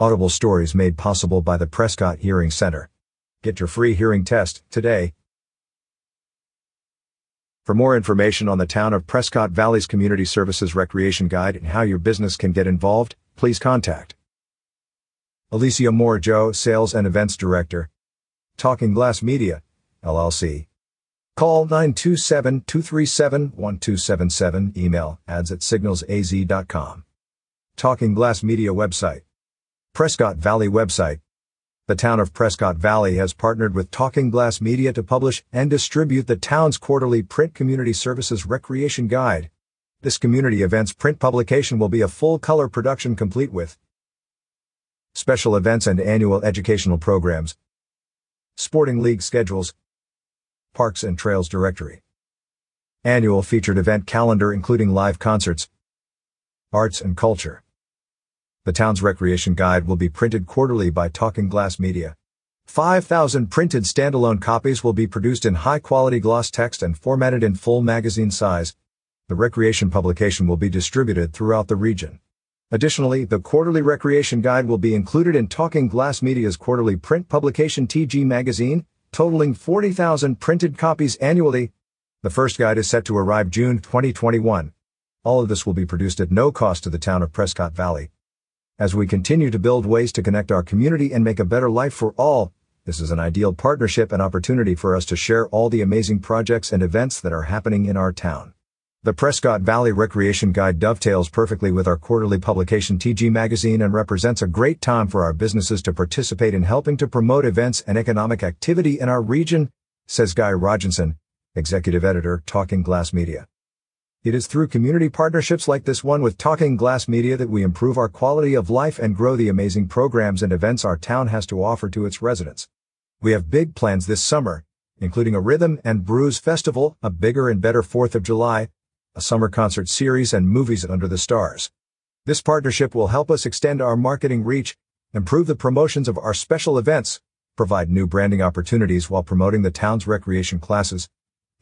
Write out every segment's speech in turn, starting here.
Audible stories made possible by the Prescott Hearing Center. Get your free hearing test today. For more information on the town of Prescott Valley's Community Services Recreation Guide and how your business can get involved, please contact Alicia Moore Joe, Sales and Events Director, Talking Glass Media, LLC. Call 927-237-1277, email ads at signalsaz.com. Talking Glass Media website. Prescott Valley website. The town of Prescott Valley has partnered with Talking Glass Media to publish and distribute the town's quarterly print community services recreation guide. This community events print publication will be a full-color production complete with special events and annual educational programs, sporting league schedules, parks and trails directory, annual featured event calendar including live concerts, arts and culture. The town's recreation guide will be printed quarterly by Talking Glass Media. 5,000 printed standalone copies will be produced in high-quality gloss text and formatted in full magazine size. The recreation publication will be distributed throughout the region. Additionally, the quarterly recreation guide will be included in Talking Glass Media's quarterly print publication TG Magazine, totaling 40,000 printed copies annually. The first guide is set to arrive June 2021. All of this will be produced at no cost to the town of Prescott Valley. As we continue to build ways to connect our community and make a better life for all, this is an ideal partnership and opportunity for us to share all the amazing projects and events that are happening in our town. The Prescott Valley Recreation Guide dovetails perfectly with our quarterly publication TG Magazine and represents a great time for our businesses to participate in helping to promote events and economic activity in our region, says Guy Rogenson, Executive Editor, Talking Glass Media. It is through community partnerships like this one with Talking Glass Media that we improve our quality of life and grow the amazing programs and events our town has to offer to its residents. We have big plans this summer, including a Rhythm and Brews Festival, a bigger and better 4th of July, a summer concert series, and movies under the stars. This partnership will help us extend our marketing reach, improve the promotions of our special events, provide new branding opportunities while promoting the town's recreation classes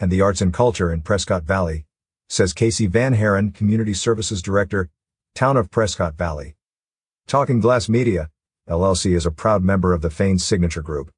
and the arts and culture in Prescott Valley, says Casey Van Haren, Community Services Director, Town of Prescott Valley. Talking Glass Media, LLC is a proud member of the Fanes Signature Group.